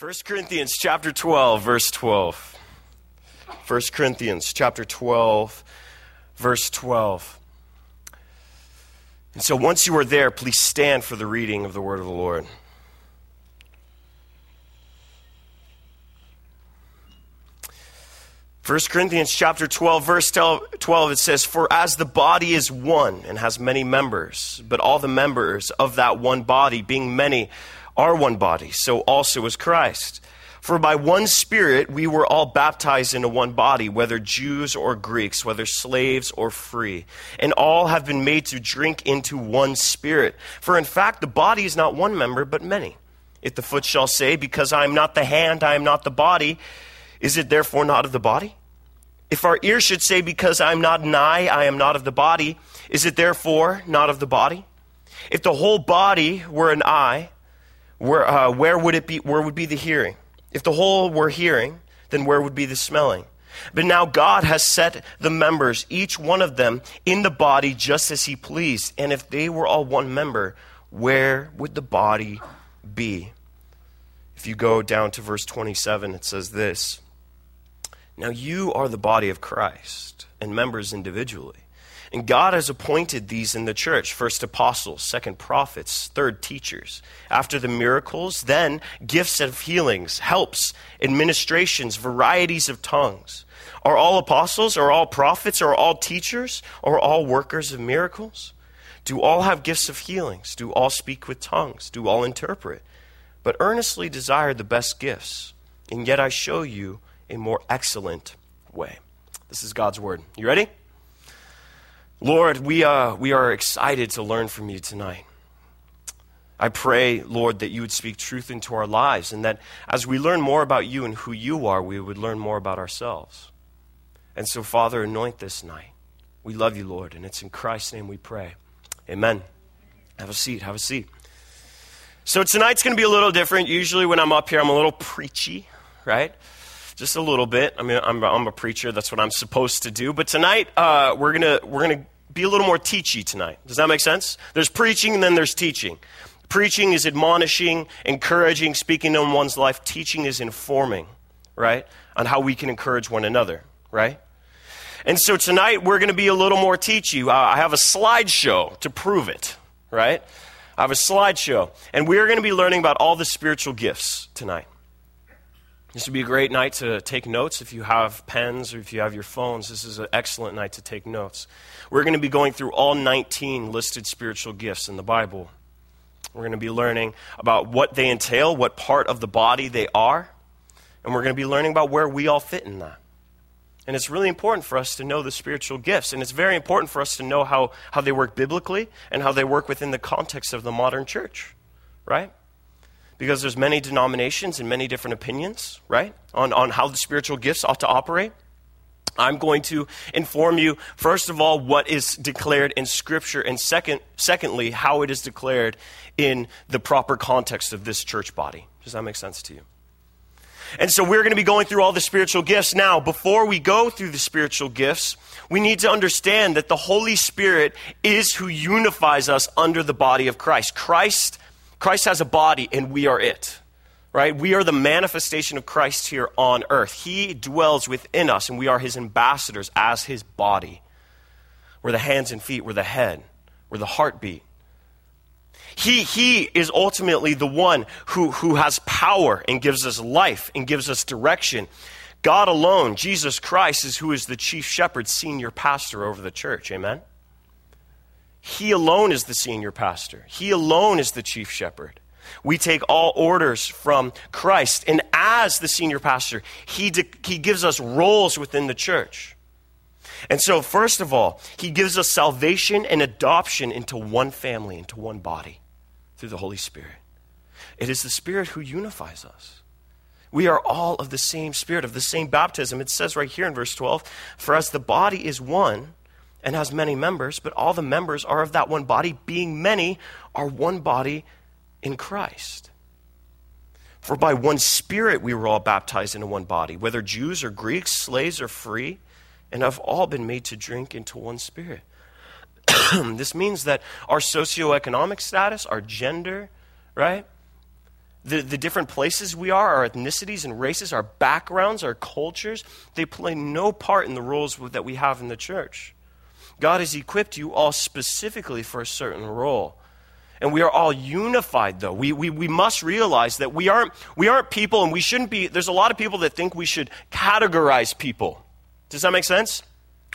1 Corinthians chapter 12, verse 12. 1 Corinthians chapter 12, verse 12. And so once you are there, please stand for the reading of the word of the Lord. 1 Corinthians chapter 12 verse 12 it says for as the body is one and has many members but all the members of that one body being many are one body so also is Christ. For by one spirit we were all baptized into one body whether Jews or Greeks whether slaves or free and all have been made to drink into one spirit. For in fact the body is not one member but many. If the foot shall say because I am not the hand I am not the body is it therefore not of the body? If our ear should say, Because I am not an eye, I am not of the body, is it therefore not of the body? If the whole body were an eye, where, uh, where would it be? Where would be the hearing? If the whole were hearing, then where would be the smelling? But now God has set the members, each one of them, in the body just as He pleased. And if they were all one member, where would the body be? If you go down to verse 27, it says this. Now you are the body of Christ and members individually. And God has appointed these in the church first apostles, second prophets, third teachers. After the miracles, then gifts of healings, helps, administrations, varieties of tongues. Are all apostles? Are all prophets? Are all teachers? Are all workers of miracles? Do all have gifts of healings? Do all speak with tongues? Do all interpret? But earnestly desire the best gifts. And yet I show you a more excellent way. This is God's word. You ready? Lord, we, uh, we are excited to learn from you tonight. I pray, Lord, that you would speak truth into our lives and that as we learn more about you and who you are, we would learn more about ourselves. And so, Father, anoint this night. We love you, Lord, and it's in Christ's name we pray. Amen. Have a seat. Have a seat. So, tonight's going to be a little different. Usually, when I'm up here, I'm a little preachy, right? Just a little bit. I mean, I'm, I'm a preacher. That's what I'm supposed to do. But tonight, uh, we're gonna we're gonna be a little more teachy tonight. Does that make sense? There's preaching and then there's teaching. Preaching is admonishing, encouraging, speaking on one's life. Teaching is informing, right, on how we can encourage one another, right. And so tonight we're going to be a little more teachy. Uh, I have a slideshow to prove it, right? I have a slideshow, and we're going to be learning about all the spiritual gifts tonight. This would be a great night to take notes if you have pens or if you have your phones. This is an excellent night to take notes. We're going to be going through all 19 listed spiritual gifts in the Bible. We're going to be learning about what they entail, what part of the body they are, and we're going to be learning about where we all fit in that. And it's really important for us to know the spiritual gifts, and it's very important for us to know how, how they work biblically and how they work within the context of the modern church, right? Because there's many denominations and many different opinions, right, on, on how the spiritual gifts ought to operate. I'm going to inform you, first of all, what is declared in Scripture, and second, secondly, how it is declared in the proper context of this church body. Does that make sense to you? And so we're going to be going through all the spiritual gifts. Now, before we go through the spiritual gifts, we need to understand that the Holy Spirit is who unifies us under the body of Christ. Christ Christ has a body and we are it. Right? We are the manifestation of Christ here on earth. He dwells within us and we are his ambassadors as his body. We're the hands and feet, we're the head, we're the heartbeat. He, he is ultimately the one who, who has power and gives us life and gives us direction. God alone, Jesus Christ, is who is the chief shepherd, senior pastor over the church. Amen? He alone is the senior pastor, He alone is the chief shepherd. We take all orders from Christ. And as the senior pastor, he, de- he gives us roles within the church. And so, first of all, he gives us salvation and adoption into one family, into one body through the Holy Spirit. It is the Spirit who unifies us. We are all of the same Spirit, of the same baptism. It says right here in verse 12 For as the body is one, and has many members, but all the members are of that one body, being many, are one body in Christ. For by one Spirit we were all baptized into one body, whether Jews or Greeks, slaves or free, and have all been made to drink into one Spirit. this means that our socioeconomic status, our gender, right? the, the different places we are, our ethnicities and races, our backgrounds, our cultures, they play no part in the roles that we have in the church. God has equipped you all specifically for a certain role. And we are all unified, though. We, we, we must realize that we aren't, we aren't people, and we shouldn't be. There's a lot of people that think we should categorize people. Does that make sense?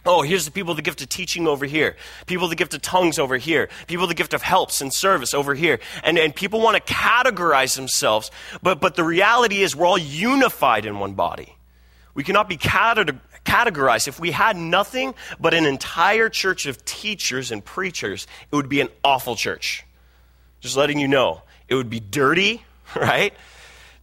Oh, here's the people the gift of teaching over here. People the gift of tongues over here. People the gift of helps and service over here. And, and people want to categorize themselves, but, but the reality is we're all unified in one body. We cannot be categorized. If we had nothing but an entire church of teachers and preachers, it would be an awful church. Just letting you know. It would be dirty, right?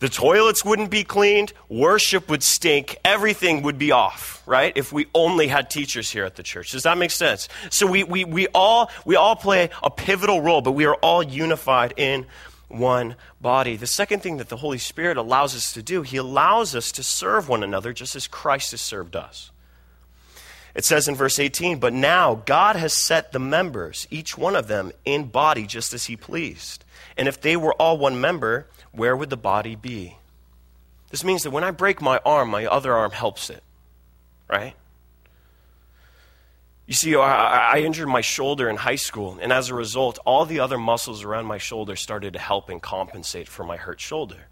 The toilets wouldn't be cleaned, worship would stink, everything would be off, right? If we only had teachers here at the church. Does that make sense? So we, we, we, all, we all play a pivotal role, but we are all unified in one body. The second thing that the Holy Spirit allows us to do, He allows us to serve one another just as Christ has served us. It says in verse 18, But now God has set the members, each one of them, in body just as He pleased. And if they were all one member, where would the body be? This means that when I break my arm, my other arm helps it, right? You see, I, I, injured my shoulder in high school, and as a result, all the other muscles around my shoulder started to help and compensate for my hurt shoulder.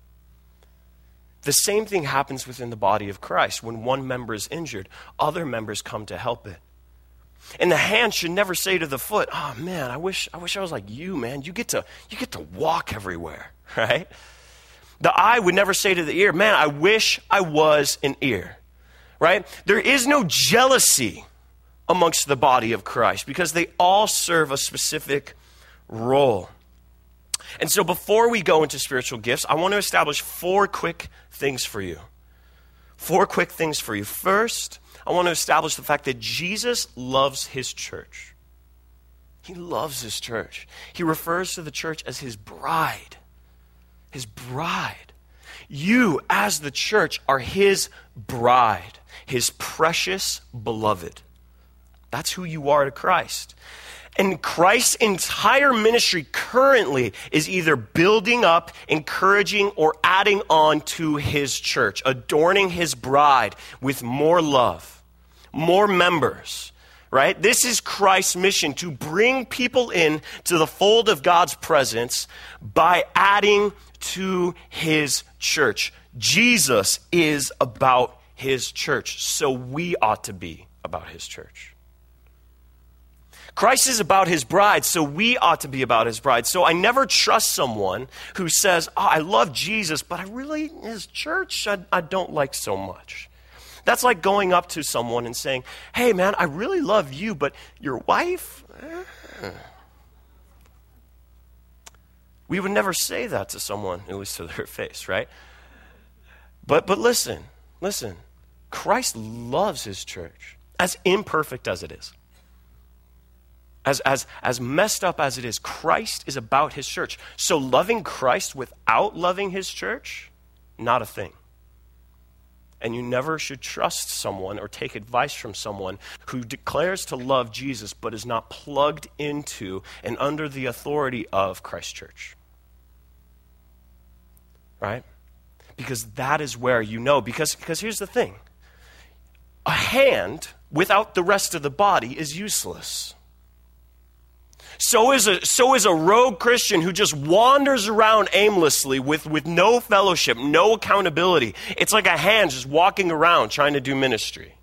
The same thing happens within the body of Christ. When one member is injured, other members come to help it. And the hand should never say to the foot, "Oh man, I wish I wish I was like you, man. You get to you get to walk everywhere." right? The eye would never say to the ear, Man, I wish I was an ear, right? There is no jealousy amongst the body of Christ because they all serve a specific role. And so before we go into spiritual gifts, I want to establish four quick things for you. Four quick things for you. First, I want to establish the fact that Jesus loves his church. He loves his church. He refers to the church as his bride his bride. You, as the church, are his bride, his precious beloved. That's who you are to Christ. And Christ's entire ministry currently is either building up, encouraging, or adding on to his church, adorning his bride with more love, more members, right? This is Christ's mission to bring people in to the fold of God's presence by adding to his church. Jesus is about his church, so we ought to be about his church. Christ is about his bride, so we ought to be about his bride. So I never trust someone who says, oh, I love Jesus, but I really, his church, I, I don't like so much. That's like going up to someone and saying, Hey, man, I really love you, but your wife? Eh. We would never say that to someone, at least to their face, right? But, but listen, listen. Christ loves his church, as imperfect as it is. As, as, as messed up as it is, Christ is about his church. So loving Christ without loving his church, not a thing. And you never should trust someone or take advice from someone who declares to love Jesus but is not plugged into and under the authority of Christ Church right? Because that is where you know. Because, because here's the thing a hand without the rest of the body is useless. So is a, so is a rogue Christian who just wanders around aimlessly with, with no fellowship, no accountability. It's like a hand just walking around trying to do ministry.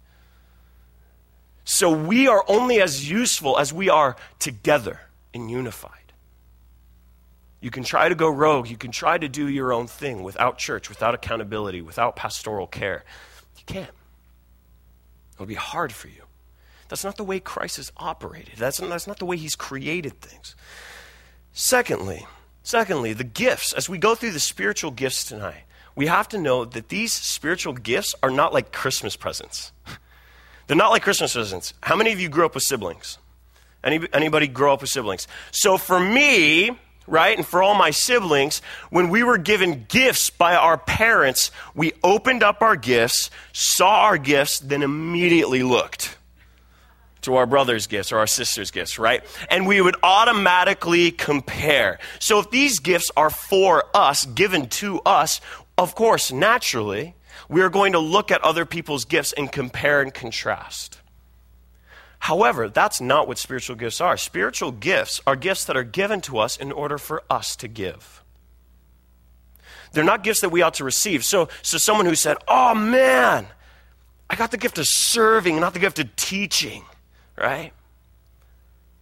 So we are only as useful as we are together and unified. You can try to go rogue. You can try to do your own thing without church, without accountability, without pastoral care. You can't. It'll be hard for you. That's not the way Christ has operated. That's, that's not the way he's created things. Secondly, secondly, the gifts. As we go through the spiritual gifts tonight, we have to know that these spiritual gifts are not like Christmas presents. They're not like Christmas presents. How many of you grew up with siblings? Any, anybody grow up with siblings? So for me, right? And for all my siblings, when we were given gifts by our parents, we opened up our gifts, saw our gifts, then immediately looked to our brother's gifts or our sister's gifts, right? And we would automatically compare. So if these gifts are for us, given to us, of course, naturally, we are going to look at other people's gifts and compare and contrast. However, that's not what spiritual gifts are. Spiritual gifts are gifts that are given to us in order for us to give. They're not gifts that we ought to receive. So, so someone who said, Oh man, I got the gift of serving, not the gift of teaching, right?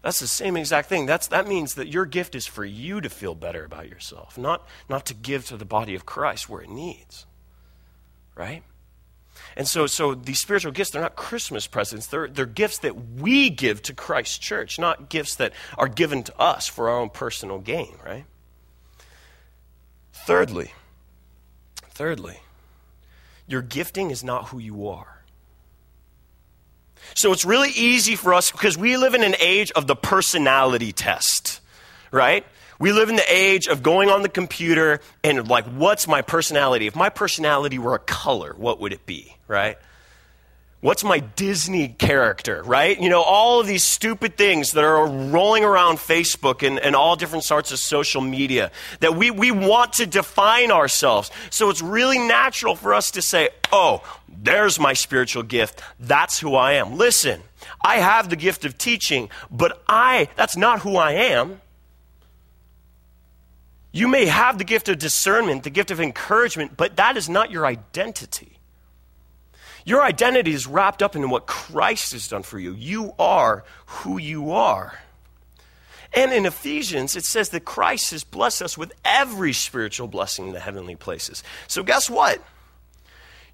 That's the same exact thing. That's, that means that your gift is for you to feel better about yourself, not, not to give to the body of Christ where it needs, right? And so, so these spiritual gifts, they're not Christmas presents. They're, they're gifts that we give to Christ's church, not gifts that are given to us for our own personal gain, right? Thirdly, thirdly, your gifting is not who you are. So it's really easy for us because we live in an age of the personality test, right? We live in the age of going on the computer and like, what's my personality? If my personality were a color, what would it be, right? What's my Disney character, right? You know, all of these stupid things that are rolling around Facebook and, and all different sorts of social media that we, we want to define ourselves. So it's really natural for us to say, oh, there's my spiritual gift. That's who I am. Listen, I have the gift of teaching, but I, that's not who I am. You may have the gift of discernment, the gift of encouragement, but that is not your identity. Your identity is wrapped up in what Christ has done for you. You are who you are. And in Ephesians, it says that Christ has blessed us with every spiritual blessing in the heavenly places. So, guess what?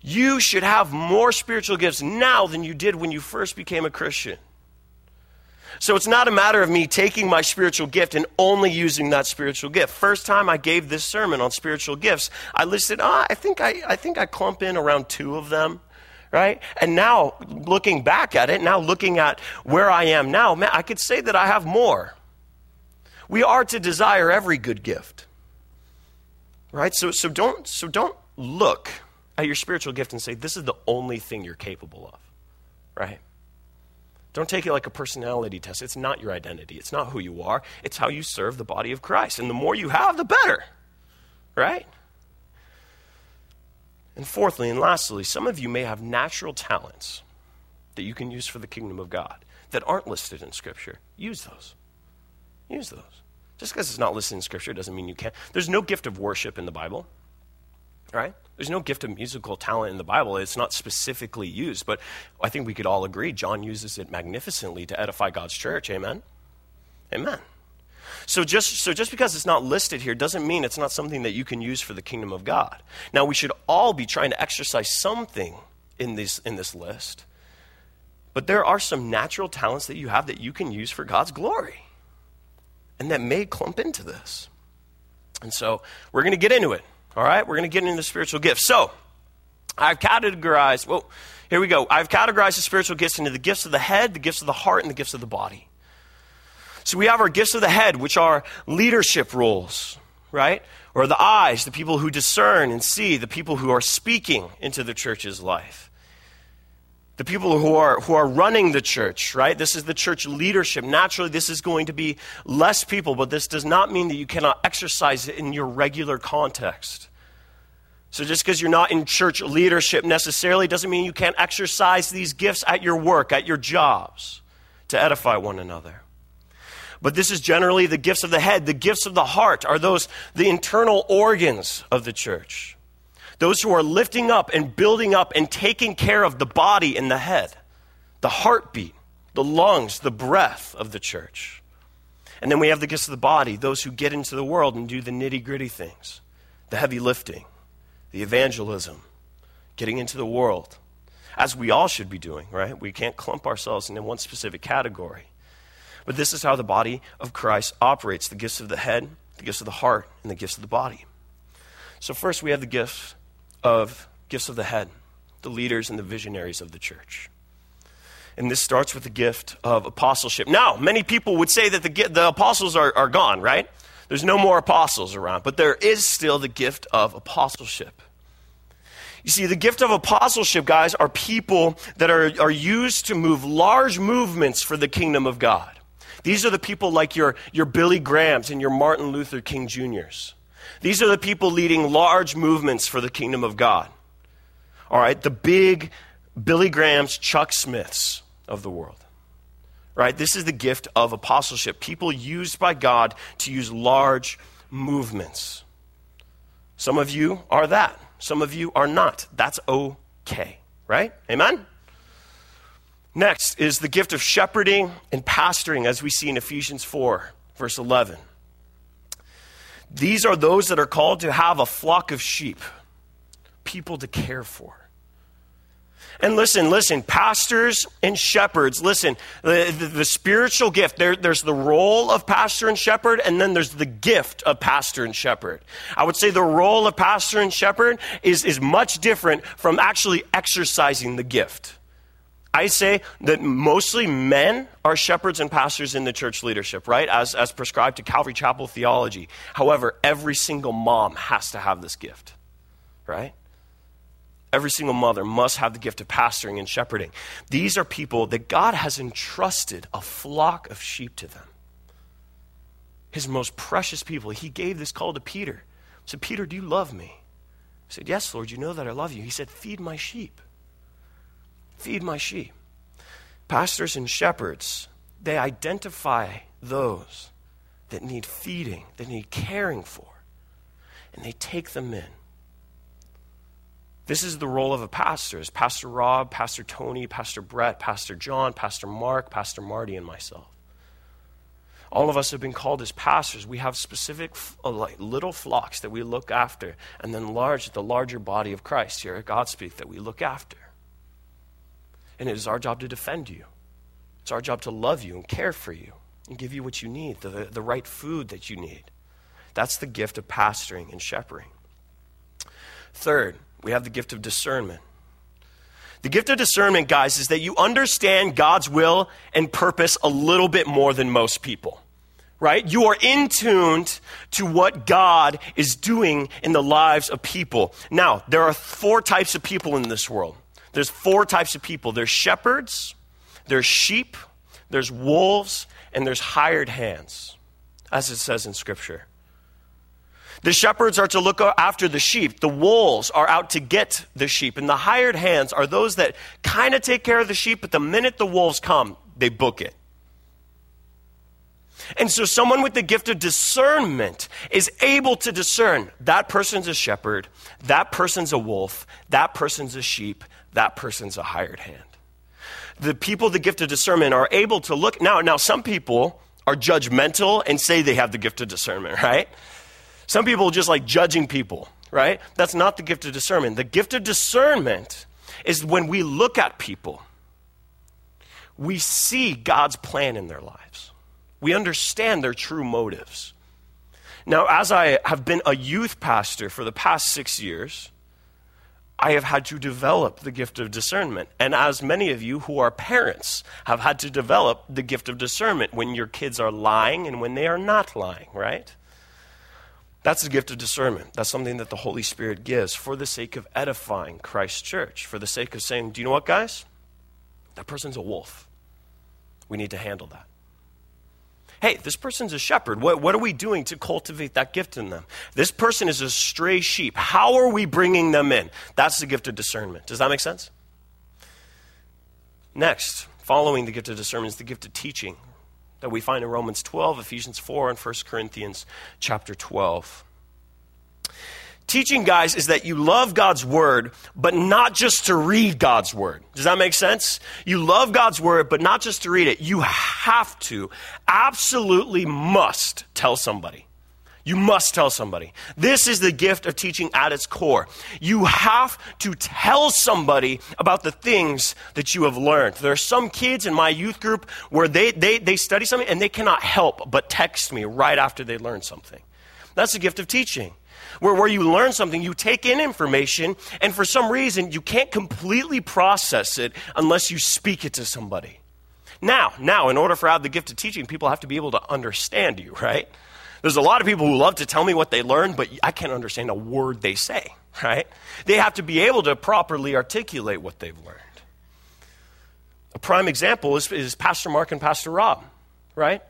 You should have more spiritual gifts now than you did when you first became a Christian. So it's not a matter of me taking my spiritual gift and only using that spiritual gift. First time I gave this sermon on spiritual gifts, I listed, oh, I think I, I think I clump in around two of them, right? And now looking back at it, now looking at where I am now, man, I could say that I have more. We are to desire every good gift. Right? So, so don't so don't look at your spiritual gift and say, this is the only thing you're capable of. Right? Don't take it like a personality test. It's not your identity. It's not who you are. It's how you serve the body of Christ. And the more you have, the better. Right? And fourthly and lastly, some of you may have natural talents that you can use for the kingdom of God that aren't listed in Scripture. Use those. Use those. Just because it's not listed in Scripture doesn't mean you can't. There's no gift of worship in the Bible right? There's no gift of musical talent in the Bible. It's not specifically used, but I think we could all agree John uses it magnificently to edify God's church. Amen? Amen. So just, so just because it's not listed here doesn't mean it's not something that you can use for the kingdom of God. Now, we should all be trying to exercise something in this, in this list. But there are some natural talents that you have that you can use for God's glory and that may clump into this. And so we're going to get into it. All right, we're going to get into the spiritual gifts. So, I've categorized, well, here we go. I've categorized the spiritual gifts into the gifts of the head, the gifts of the heart, and the gifts of the body. So, we have our gifts of the head, which are leadership roles, right? Or the eyes, the people who discern and see, the people who are speaking into the church's life the people who are, who are running the church, right? This is the church leadership. Naturally, this is going to be less people, but this does not mean that you cannot exercise it in your regular context. So just because you're not in church leadership necessarily doesn't mean you can't exercise these gifts at your work, at your jobs, to edify one another. But this is generally the gifts of the head. The gifts of the heart are those, the internal organs of the church those who are lifting up and building up and taking care of the body and the head, the heartbeat, the lungs, the breath of the church. And then we have the gifts of the body, those who get into the world and do the nitty gritty things, the heavy lifting, the evangelism, getting into the world, as we all should be doing, right? We can't clump ourselves into one specific category. But this is how the body of Christ operates the gifts of the head, the gifts of the heart, and the gifts of the body. So, first, we have the gifts of gifts of the head, the leaders and the visionaries of the church. And this starts with the gift of apostleship. Now, many people would say that the, the apostles are, are gone, right? There's no more apostles around, but there is still the gift of apostleship. You see, the gift of apostleship, guys, are people that are, are used to move large movements for the kingdom of God. These are the people like your, your Billy Grahams and your Martin Luther King Jr.'s. These are the people leading large movements for the kingdom of God. All right, the big Billy Graham's, Chuck Smiths of the world. Right? This is the gift of apostleship. People used by God to use large movements. Some of you are that. Some of you are not. That's okay. Right? Amen? Next is the gift of shepherding and pastoring, as we see in Ephesians 4, verse 11. These are those that are called to have a flock of sheep, people to care for. And listen, listen, pastors and shepherds, listen, the, the, the spiritual gift, there, there's the role of pastor and shepherd, and then there's the gift of pastor and shepherd. I would say the role of pastor and shepherd is, is much different from actually exercising the gift. I say that mostly men are shepherds and pastors in the church leadership, right? As, as prescribed to Calvary Chapel theology. However, every single mom has to have this gift, right? Every single mother must have the gift of pastoring and shepherding. These are people that God has entrusted a flock of sheep to them. His most precious people. He gave this call to Peter. He said, Peter, do you love me? He said, Yes, Lord, you know that I love you. He said, Feed my sheep. Feed my sheep. Pastors and shepherds, they identify those that need feeding, that need caring for, and they take them in. This is the role of a pastor. Is Pastor Rob, Pastor Tony, Pastor Brett, Pastor John, Pastor Mark, Pastor Marty, and myself. All of us have been called as pastors. We have specific uh, little flocks that we look after, and then large, the larger body of Christ here at Godspeak that we look after. And it is our job to defend you. It's our job to love you and care for you and give you what you need, the, the right food that you need. That's the gift of pastoring and shepherding. Third, we have the gift of discernment. The gift of discernment, guys, is that you understand God's will and purpose a little bit more than most people. Right? You are in tuned to what God is doing in the lives of people. Now, there are four types of people in this world. There's four types of people. There's shepherds, there's sheep, there's wolves, and there's hired hands, as it says in Scripture. The shepherds are to look after the sheep. The wolves are out to get the sheep. And the hired hands are those that kind of take care of the sheep, but the minute the wolves come, they book it. And so, someone with the gift of discernment is able to discern that person's a shepherd, that person's a wolf, that person's a sheep, that person's a hired hand. The people the gift of discernment are able to look. Now, now some people are judgmental and say they have the gift of discernment, right? Some people just like judging people, right? That's not the gift of discernment. The gift of discernment is when we look at people, we see God's plan in their lives. We understand their true motives. Now, as I have been a youth pastor for the past six years, I have had to develop the gift of discernment. And as many of you who are parents have had to develop the gift of discernment when your kids are lying and when they are not lying, right? That's the gift of discernment. That's something that the Holy Spirit gives for the sake of edifying Christ's church, for the sake of saying, do you know what, guys? That person's a wolf. We need to handle that. Hey, this person's a shepherd. What, what are we doing to cultivate that gift in them? This person is a stray sheep. How are we bringing them in? That's the gift of discernment. Does that make sense? Next, following the gift of discernment is the gift of teaching that we find in Romans 12, Ephesians 4, and 1 Corinthians chapter 12. Teaching, guys, is that you love God's word, but not just to read God's word. Does that make sense? You love God's word, but not just to read it. You have to, absolutely must tell somebody. You must tell somebody. This is the gift of teaching at its core. You have to tell somebody about the things that you have learned. There are some kids in my youth group where they, they, they study something and they cannot help but text me right after they learn something. That's the gift of teaching. Where, where you learn something, you take in information, and for some reason, you can't completely process it unless you speak it to somebody. Now, now, in order for I have the gift of teaching, people have to be able to understand you, right? There's a lot of people who love to tell me what they learned, but I can't understand a word they say. right? They have to be able to properly articulate what they've learned. A prime example is, is Pastor Mark and Pastor Rob, right?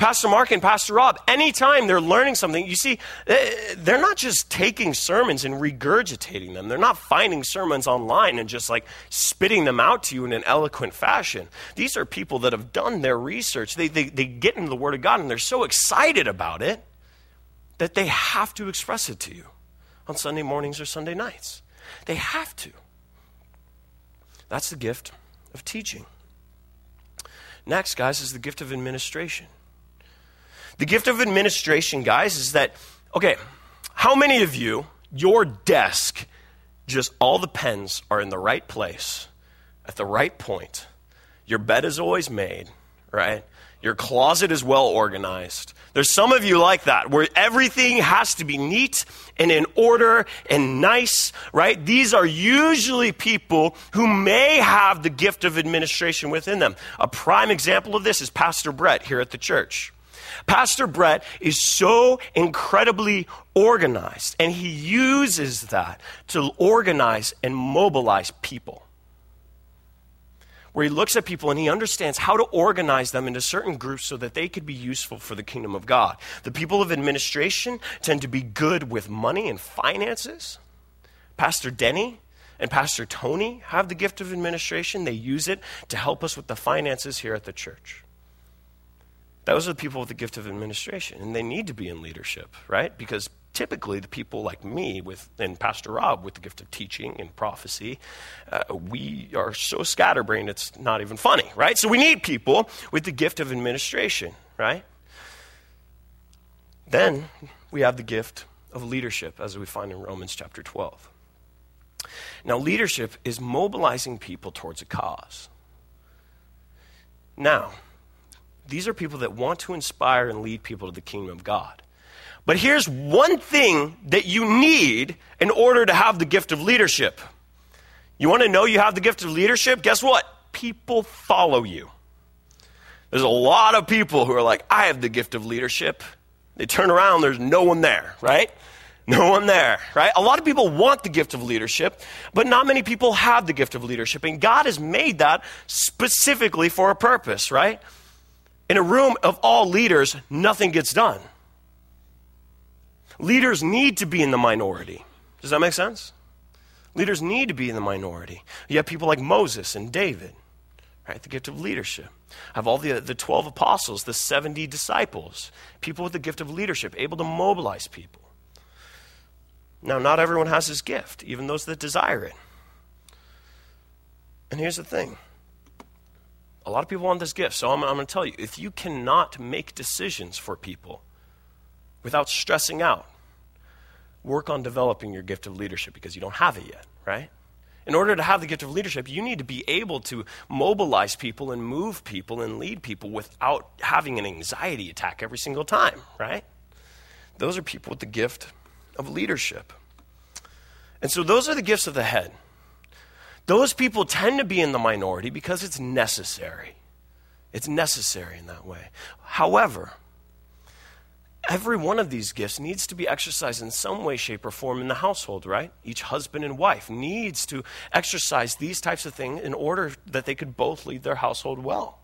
Pastor Mark and Pastor Rob, anytime they're learning something, you see, eh, they're not just taking sermons and regurgitating them. They're not finding sermons online and just like spitting them out to you in an eloquent fashion. These are people that have done their research. They, they, they get into the Word of God and they're so excited about it that they have to express it to you on Sunday mornings or Sunday nights. They have to. That's the gift of teaching. Next, guys, is the gift of administration. The gift of administration, guys, is that, okay, how many of you, your desk, just all the pens are in the right place at the right point? Your bed is always made, right? Your closet is well organized. There's some of you like that, where everything has to be neat and in order and nice, right? These are usually people who may have the gift of administration within them. A prime example of this is Pastor Brett here at the church. Pastor Brett is so incredibly organized, and he uses that to organize and mobilize people. Where he looks at people and he understands how to organize them into certain groups so that they could be useful for the kingdom of God. The people of administration tend to be good with money and finances. Pastor Denny and Pastor Tony have the gift of administration. They use it to help us with the finances here at the church. Those are the people with the gift of administration, and they need to be in leadership, right? Because typically the people like me with and pastor rob with the gift of teaching and prophecy uh, we are so scatterbrained it's not even funny right? So we need people with the gift of administration right? Then we have the gift of leadership as we find in romans chapter 12 now leadership is mobilizing people towards a cause. Now these are people that want to inspire and lead people to the kingdom of God. But here's one thing that you need in order to have the gift of leadership. You want to know you have the gift of leadership? Guess what? People follow you. There's a lot of people who are like, I have the gift of leadership. They turn around, there's no one there, right? No one there, right? A lot of people want the gift of leadership, but not many people have the gift of leadership. And God has made that specifically for a purpose, right? In a room of all leaders, nothing gets done. Leaders need to be in the minority. Does that make sense? Leaders need to be in the minority. You have people like Moses and David, right? The gift of leadership. I have all the, the 12 apostles, the 70 disciples, people with the gift of leadership, able to mobilize people. Now, not everyone has this gift, even those that desire it. And here's the thing a lot of people want this gift, so I'm, I'm going to tell you if you cannot make decisions for people without stressing out, work on developing your gift of leadership because you don't have it yet, right? In order to have the gift of leadership, you need to be able to mobilize people and move people and lead people without having an anxiety attack every single time, right? Those are people with the gift of leadership. And so those are the gifts of the head. Those people tend to be in the minority because it's necessary. It's necessary in that way. However, every one of these gifts needs to be exercised in some way, shape, or form in the household, right? Each husband and wife needs to exercise these types of things in order that they could both lead their household well.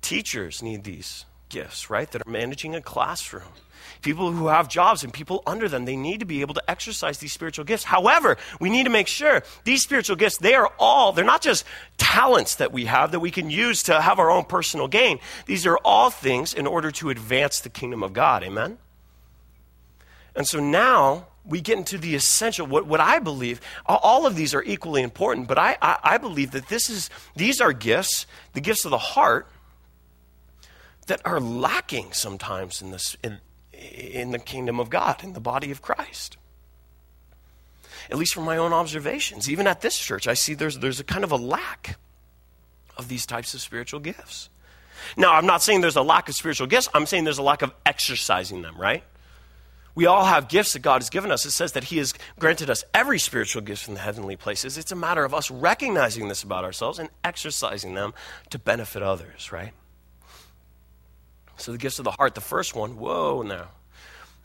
Teachers need these gifts, right? That are managing a classroom. People who have jobs and people under them, they need to be able to exercise these spiritual gifts. However, we need to make sure these spiritual gifts, they are all, they're not just talents that we have that we can use to have our own personal gain. These are all things in order to advance the kingdom of God. Amen? And so now we get into the essential, what, what I believe, all of these are equally important, but I, I, I believe that this is, these are gifts, the gifts of the heart, that are lacking sometimes in, this, in, in the kingdom of God, in the body of Christ. At least from my own observations, even at this church, I see there's, there's a kind of a lack of these types of spiritual gifts. Now, I'm not saying there's a lack of spiritual gifts, I'm saying there's a lack of exercising them, right? We all have gifts that God has given us. It says that He has granted us every spiritual gift from the heavenly places. It's a matter of us recognizing this about ourselves and exercising them to benefit others, right? So the gifts of the heart, the first one, whoa now.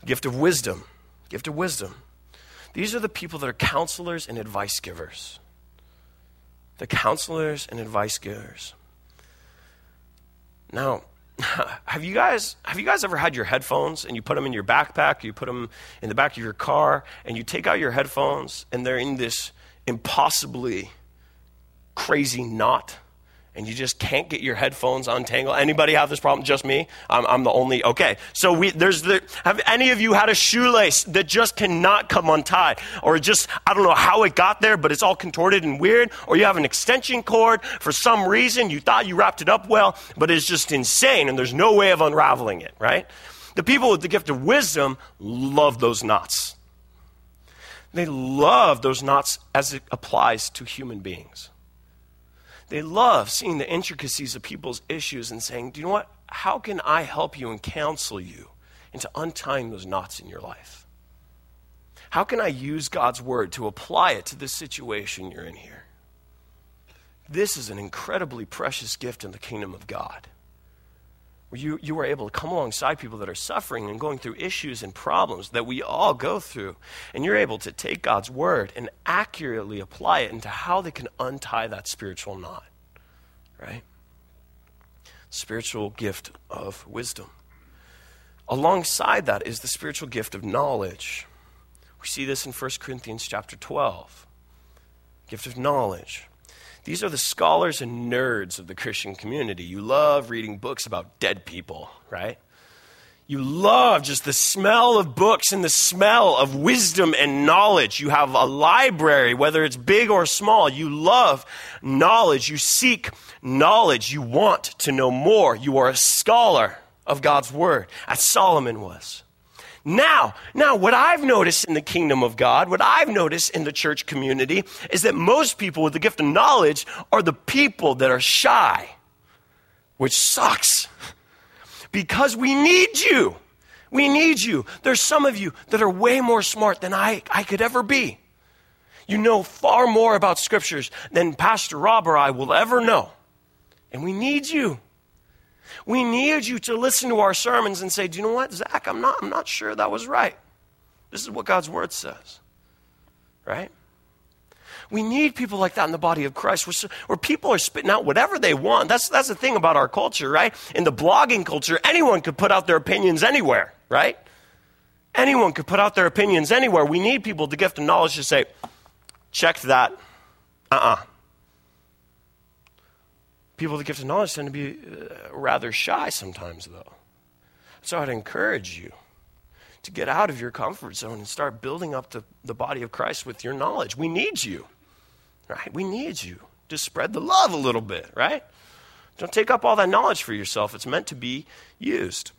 Gift of wisdom. Gift of wisdom. These are the people that are counselors and advice givers. The counselors and advice givers. Now, have you guys have you guys ever had your headphones and you put them in your backpack, you put them in the back of your car, and you take out your headphones and they're in this impossibly crazy knot and you just can't get your headphones untangled. Anybody have this problem? Just me? I'm, I'm the only. Okay. So we, there's the, have any of you had a shoelace that just cannot come untied? Or just, I don't know how it got there, but it's all contorted and weird? Or you have an extension cord for some reason, you thought you wrapped it up well, but it's just insane and there's no way of unraveling it, right? The people with the gift of wisdom love those knots. They love those knots as it applies to human beings. They love seeing the intricacies of people's issues and saying, Do you know what? How can I help you and counsel you into untying those knots in your life? How can I use God's word to apply it to the situation you're in here? This is an incredibly precious gift in the kingdom of God you, you are able to come alongside people that are suffering and going through issues and problems that we all go through. And you're able to take God's word and accurately apply it into how they can untie that spiritual knot. Right? Spiritual gift of wisdom. Alongside that is the spiritual gift of knowledge. We see this in 1 Corinthians chapter 12. Gift of knowledge. These are the scholars and nerds of the Christian community. You love reading books about dead people, right? You love just the smell of books and the smell of wisdom and knowledge. You have a library, whether it's big or small. You love knowledge. You seek knowledge. You want to know more. You are a scholar of God's word, as Solomon was. Now, now, what I've noticed in the kingdom of God, what I've noticed in the church community, is that most people with the gift of knowledge are the people that are shy, which sucks because we need you. We need you. There's some of you that are way more smart than I, I could ever be. You know far more about scriptures than Pastor Rob or I will ever know. And we need you. We need you to listen to our sermons and say, Do you know what, Zak? I'm not, I'm not sure that was right. This is what God's word says. Right? We need people like that in the body of Christ where, where people are spitting out whatever they want. That's, that's the thing about our culture, right? In the blogging culture, anyone could put out their opinions anywhere, right? Anyone could put out their opinions anywhere. We need people to gift of knowledge to say, check that. Uh uh-uh. uh People with the gift of knowledge tend to be uh, rather shy sometimes, though. So I'd encourage you to get out of your comfort zone and start building up the, the body of Christ with your knowledge. We need you, right? We need you to spread the love a little bit, right? Don't take up all that knowledge for yourself. It's meant to be used.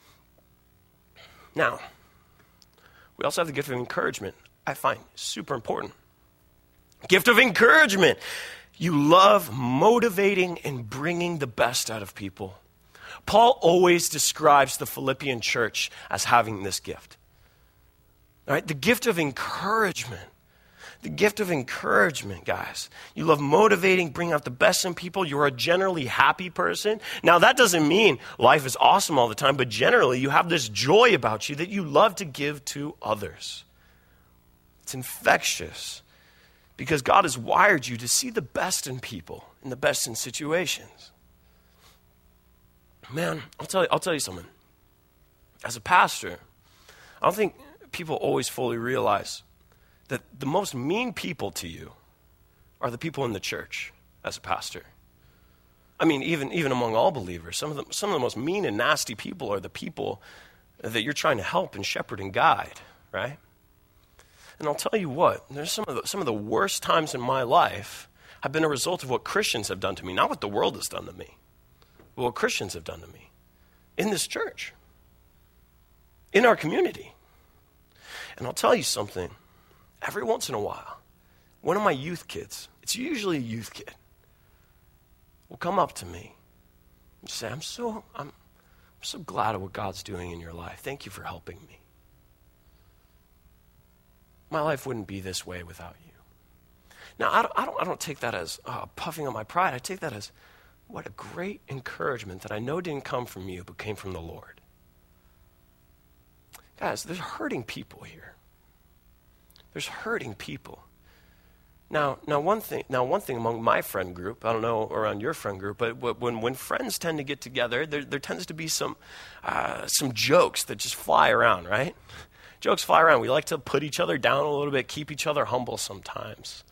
Now, we also have the gift of encouragement. I find super important. Gift of encouragement. You love motivating and bringing the best out of people. Paul always describes the Philippian church as having this gift. All right, the gift of encouragement. The gift of encouragement, guys. You love motivating, bring out the best in people. You're a generally happy person. Now, that doesn't mean life is awesome all the time, but generally, you have this joy about you that you love to give to others. It's infectious because God has wired you to see the best in people and the best in situations. Man, I'll tell you, I'll tell you something. As a pastor, I don't think people always fully realize that the most mean people to you are the people in the church as a pastor. I mean, even, even among all believers, some of, the, some of the most mean and nasty people are the people that you're trying to help and shepherd and guide, right? And I'll tell you what, there's some of the, some of the worst times in my life have been a result of what Christians have done to me, not what the world has done to me, but what Christians have done to me in this church, in our community. And I'll tell you something, every once in a while, one of my youth kids, it's usually a youth kid, will come up to me and say, I'm so, I'm, I'm so glad of what God's doing in your life. Thank you for helping me. My life wouldn't be this way without you. Now, I don't, I don't, I don't take that as uh, puffing on my pride. I take that as what a great encouragement that I know didn't come from you, but came from the Lord. Guys, there's hurting people here. There's hurting people. Now, now one thing, now one thing among my friend group, I don't know around your friend group, but when, when friends tend to get together, there, there tends to be some, uh, some jokes that just fly around, right? Jokes fly around. We like to put each other down a little bit, keep each other humble sometimes.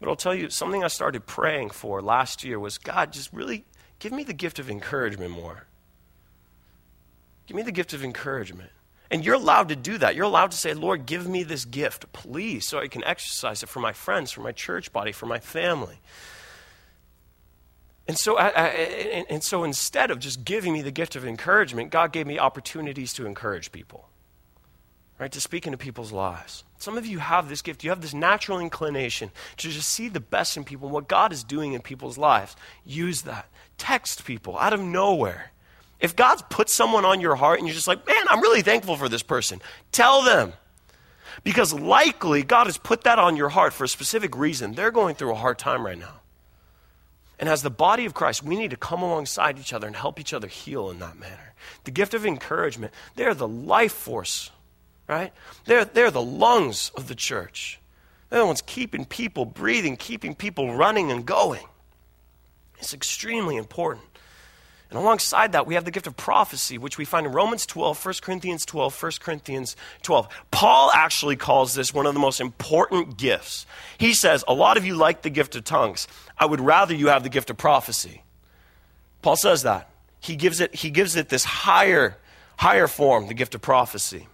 But I'll tell you, something I started praying for last year was God, just really give me the gift of encouragement more. Give me the gift of encouragement. And you're allowed to do that. You're allowed to say, Lord, give me this gift, please, so I can exercise it for my friends, for my church body, for my family. And so, I, I, and, and so instead of just giving me the gift of encouragement, God gave me opportunities to encourage people, right? To speak into people's lives. Some of you have this gift. You have this natural inclination to just see the best in people and what God is doing in people's lives. Use that. Text people out of nowhere. If God's put someone on your heart and you're just like, man, I'm really thankful for this person, tell them. Because likely God has put that on your heart for a specific reason. They're going through a hard time right now. And as the body of Christ, we need to come alongside each other and help each other heal in that manner. The gift of encouragement, they're the life force, right? They're, they're the lungs of the church. They're the ones keeping people breathing, keeping people running and going. It's extremely important. And alongside that, we have the gift of prophecy, which we find in Romans 12, 1 Corinthians 12, 1 Corinthians 12. Paul actually calls this one of the most important gifts. He says, A lot of you like the gift of tongues. I would rather you have the gift of prophecy. Paul says that. He gives it, he gives it this higher, higher form, the gift of prophecy.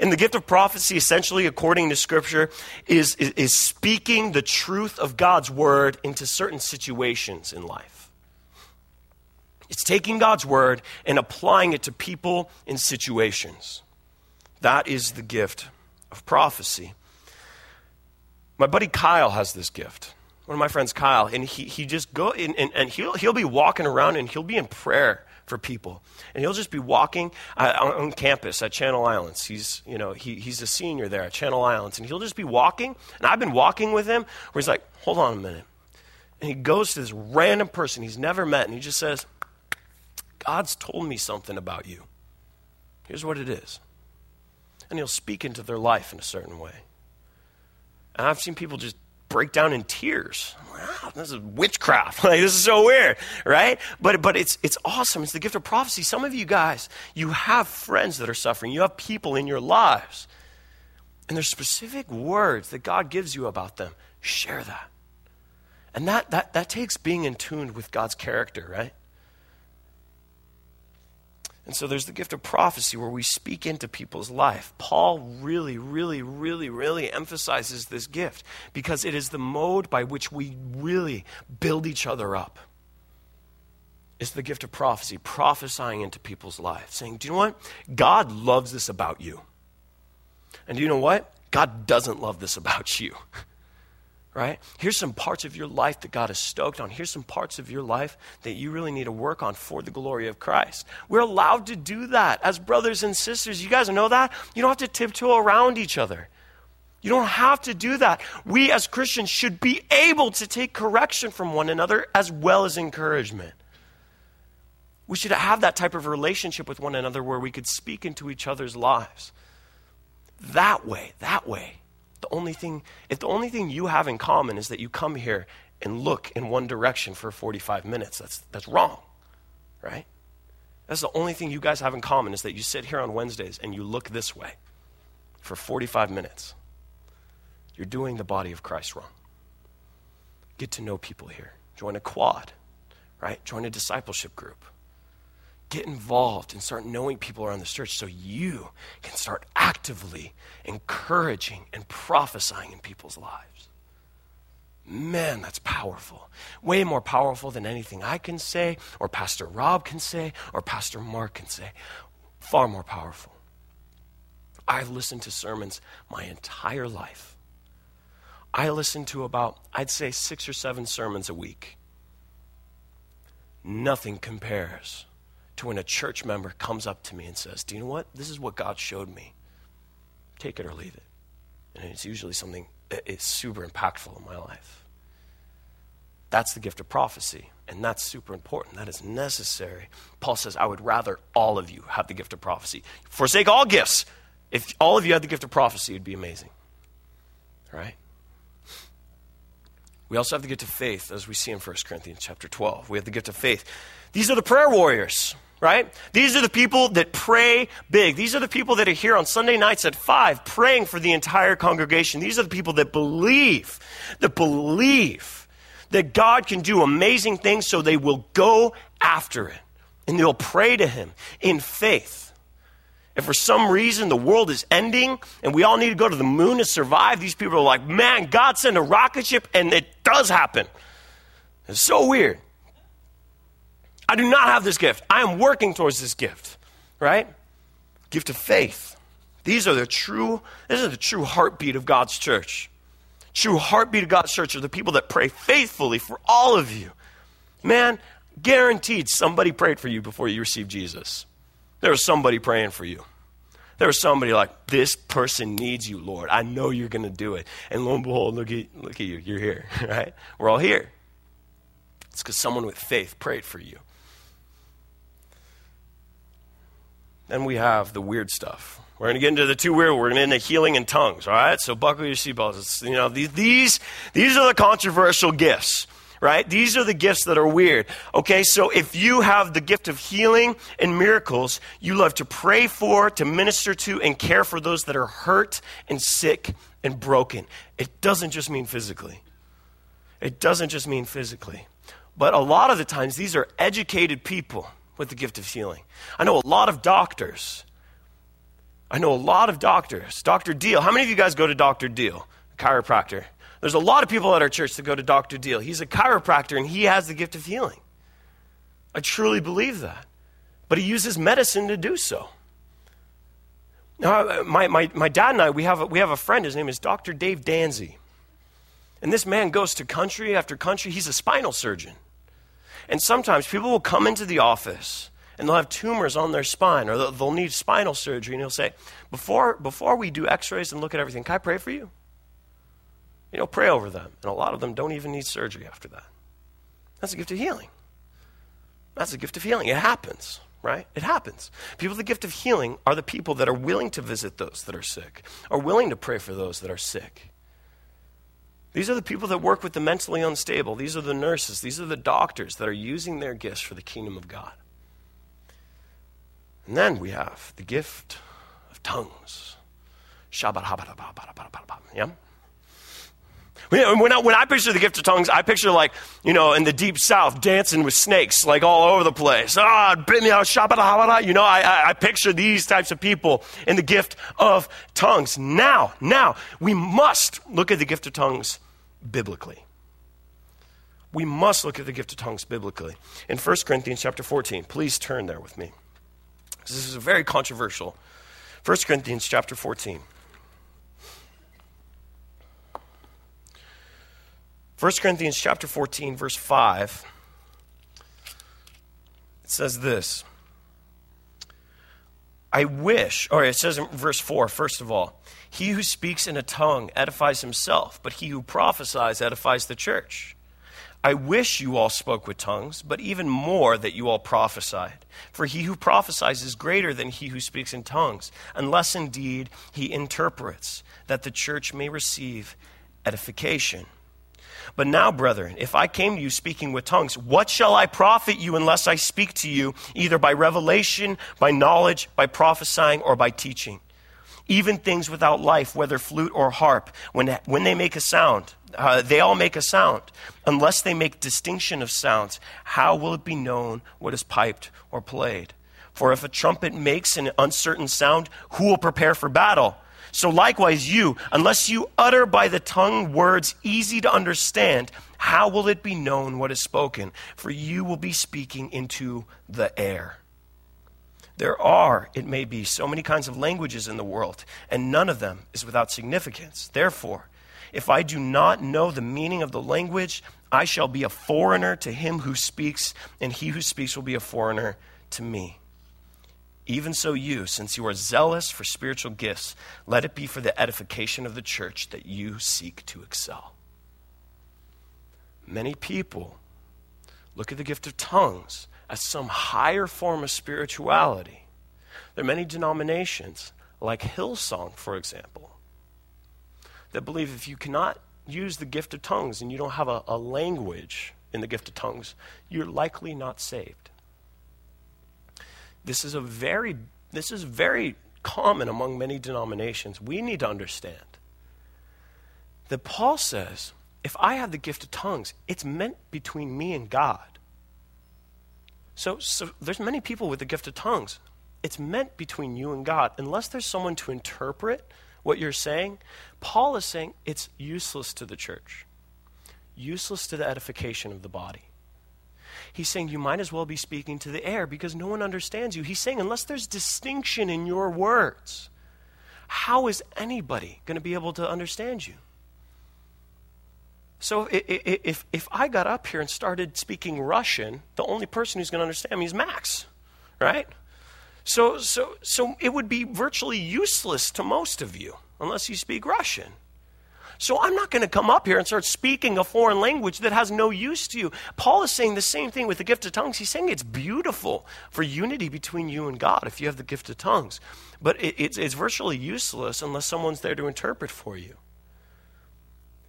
And the gift of prophecy, essentially, according to Scripture, is, is, is speaking the truth of God's word into certain situations in life. It's taking God's word and applying it to people and situations. That is the gift of prophecy. My buddy Kyle has this gift. One of my friends, Kyle, and he, he just go and, and he'll, he'll be walking around and he'll be in prayer for people. And he'll just be walking uh, on campus at Channel Islands. He's, you know, he, he's a senior there at Channel Islands. And he'll just be walking. And I've been walking with him where he's like, hold on a minute. And he goes to this random person he's never met and he just says, God's told me something about you. Here's what it is. And he'll speak into their life in a certain way. And I've seen people just break down in tears. Wow, this is witchcraft. Like this is so weird, right? But but it's it's awesome. It's the gift of prophecy. Some of you guys, you have friends that are suffering. You have people in your lives. And there's specific words that God gives you about them. Share that. And that that that takes being in tune with God's character, right? And so there's the gift of prophecy where we speak into people's life. Paul really, really, really, really emphasizes this gift because it is the mode by which we really build each other up. It's the gift of prophecy, prophesying into people's lives, saying, Do you know what? God loves this about you. And do you know what? God doesn't love this about you. right? Here's some parts of your life that God is stoked on. Here's some parts of your life that you really need to work on for the glory of Christ. We're allowed to do that as brothers and sisters. You guys know that? You don't have to tiptoe around each other. You don't have to do that. We as Christians should be able to take correction from one another as well as encouragement. We should have that type of relationship with one another where we could speak into each other's lives. That way, that way, only thing, if the only thing you have in common is that you come here and look in one direction for 45 minutes, that's, that's wrong, right? That's the only thing you guys have in common is that you sit here on Wednesdays and you look this way for 45 minutes. You're doing the body of Christ wrong. Get to know people here. Join a quad, right? Join a discipleship group get involved and start knowing people around the church so you can start actively encouraging and prophesying in people's lives. Man, that's powerful. Way more powerful than anything I can say, or Pastor Rob can say, or Pastor Mark can say. Far more powerful. I've listened to sermons my entire life. I listen to about, I'd say, six or seven sermons a week. Nothing compares to when a church member comes up to me and says, Do you know what? This is what God showed me. Take it or leave it. And it's usually something that is super impactful in my life. That's the gift of prophecy, and that's super important. That is necessary. Paul says, I would rather all of you have the gift of prophecy. Forsake all gifts. If all of you had the gift of prophecy, it would be amazing. right? We also have the gift of faith, as we see in 1 Corinthians chapter 12. We have the gift of faith. These are the prayer warriors, right? These are the people that pray big. These are the people that are here on Sunday nights at 5 praying for the entire congregation. These are the people that believe, that believe that God can do amazing things, so they will go after it and they'll pray to Him in faith. If for some reason the world is ending and we all need to go to the moon to survive, these people are like, man, God sent a rocket ship and it does happen. It's so weird. I do not have this gift. I am working towards this gift, right? Gift of faith. These are the true, this is the true heartbeat of God's church. True heartbeat of God's church are the people that pray faithfully for all of you. Man, guaranteed somebody prayed for you before you received Jesus. There was somebody praying for you. There was somebody like, this person needs you, Lord. I know you're going to do it. And lo and behold, look at, look at you. You're here, right? We're all here. It's because someone with faith prayed for you. Then we have the weird stuff. We're going to get into the two weird. We're going to into healing and tongues. All right. So buckle your seatbelts. You know these, these these are the controversial gifts right? These are the gifts that are weird. Okay, so if you have the gift of healing and miracles, you love to pray for, to minister to, and care for those that are hurt and sick and broken. It doesn't just mean physically. It doesn't just mean physically. But a lot of the times, these are educated people with the gift of healing. I know a lot of doctors. I know a lot of doctors. Dr. Deal. How many of you guys go to Dr. Deal, chiropractor? There's a lot of people at our church that go to Dr. Deal. He's a chiropractor and he has the gift of healing. I truly believe that. But he uses medicine to do so. Now, uh, my, my, my dad and I, we have, a, we have a friend. His name is Dr. Dave Danzy. And this man goes to country after country. He's a spinal surgeon. And sometimes people will come into the office and they'll have tumors on their spine or they'll, need spinal surgery. And he'll say, before, before we do x rays and look at everything, can I pray for you? You know, pray over them. And a lot of them don't even need surgery after that. That's a gift of healing. That's a gift of healing. It happens, right? It happens. People with the gift of healing are the people that are willing to visit those that are sick, are willing to pray for those that are sick. These are the people that work with the mentally unstable. These are the nurses. These are the doctors that are using their gifts for the kingdom of God. And then we have the gift of tongues. Yeah? When I, when I picture the gift of tongues, I picture like, you know, in the deep south, dancing with snakes, like all over the place. Ah, bit me out, You know, I, I, I picture these types of people in the gift of tongues. Now, now, we must look at the gift of tongues biblically. We must look at the gift of tongues biblically. In 1 Corinthians chapter 14, please turn there with me. This is very controversial. 1 Corinthians chapter 14. 1 Corinthians chapter 14 verse 5 it says this I wish or it says in verse 4 first of all he who speaks in a tongue edifies himself but he who prophesies edifies the church I wish you all spoke with tongues, but even more that you all prophesied. For he who prophesies is greater than he who speaks in tongues, unless indeed he interprets, that the church may receive edification. But now, brethren, if I came to you speaking with tongues, what shall I profit you unless I speak to you either by revelation, by knowledge, by prophesying, or by teaching? Even things without life, whether flute or harp, when, when they make a sound, uh, they all make a sound. Unless they make distinction of sounds, how will it be known what is piped or played? For if a trumpet makes an uncertain sound, who will prepare for battle? So likewise, you, unless you utter by the tongue words easy to understand, how will it be known what is spoken? For you will be speaking into the air. There are, it may be, so many kinds of languages in the world, and none of them is without significance. Therefore, if I do not know the meaning of the language, I shall be a foreigner to him who speaks, and he who speaks will be a foreigner to me. Even so, you, since you are zealous for spiritual gifts, let it be for the edification of the church that you seek to excel. Many people look at the gift of tongues as some higher form of spirituality. There are many denominations, like Hillsong, for example, that believe if you cannot use the gift of tongues and you don't have a, a language in the gift of tongues, you're likely not saved. This is a very this is very common among many denominations. We need to understand that Paul says, if I have the gift of tongues, it's meant between me and God. So, so there's many people with the gift of tongues. It's meant between you and God. Unless there's someone to interpret what you're saying, Paul is saying it's useless to the church, useless to the edification of the body. He's saying you might as well be speaking to the air because no one understands you. He's saying unless there's distinction in your words, how is anybody going to be able to understand you? So if, if I got up here and started speaking Russian, the only person who's going to understand me is Max, right? So, so, so it would be virtually useless to most of you unless you speak Russian. So I'm not going to come up here and start speaking a foreign language that has no use to you. Paul is saying the same thing with the gift of tongues. He's saying it's beautiful for unity between you and God if you have the gift of tongues. But it, it's, it's virtually useless unless someone's there to interpret for you.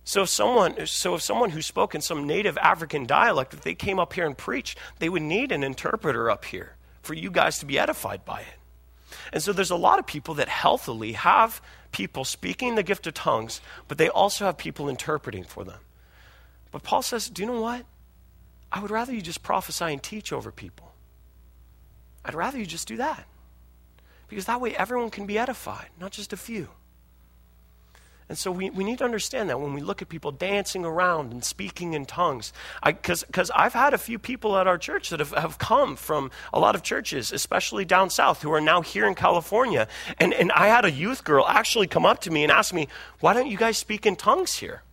So if someone, so if someone who spoke in some native African dialect, if they came up here and preached, they would need an interpreter up here for you guys to be edified by it. And so there's a lot of people that healthily have people speaking the gift of tongues, but they also have people interpreting for them. But Paul says, Do you know what? I would rather you just prophesy and teach over people. I'd rather you just do that. Because that way everyone can be edified, not just a few. And so we, we need to understand that when we look at people dancing around and speaking in tongues. Because I've had a few people at our church that have, have come from a lot of churches, especially down south, who are now here in California. And, and I had a youth girl actually come up to me and ask me, Why don't you guys speak in tongues here?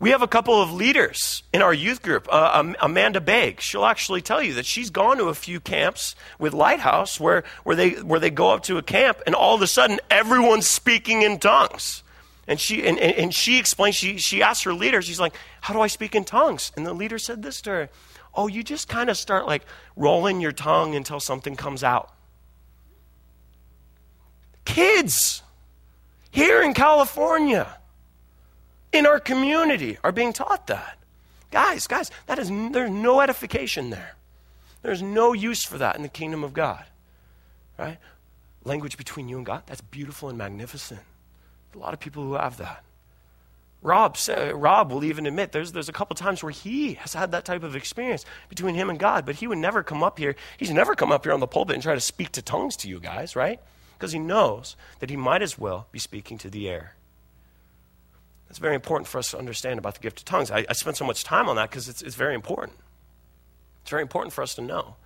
We have a couple of leaders in our youth group. Uh, Amanda Begg, she'll actually tell you that she's gone to a few camps with Lighthouse where, where, they, where they go up to a camp and all of a sudden everyone's speaking in tongues. And she, and, and, and she explained, she, she asked her leader, she's like, How do I speak in tongues? And the leader said this to her Oh, you just kind of start like rolling your tongue until something comes out. Kids here in California in our community are being taught that. Guys, guys, that is there's no edification there. There's no use for that in the kingdom of God. Right? Language between you and God, that's beautiful and magnificent. A lot of people who have that. Rob, Rob will even admit there's, there's a couple times where he has had that type of experience between him and God, but he would never come up here. He's never come up here on the pulpit and try to speak to tongues to you guys, right? Because he knows that he might as well be speaking to the air. It's very important for us to understand about the gift of tongues. I, I spend so much time on that because it's, it's very important. It's very important for us to know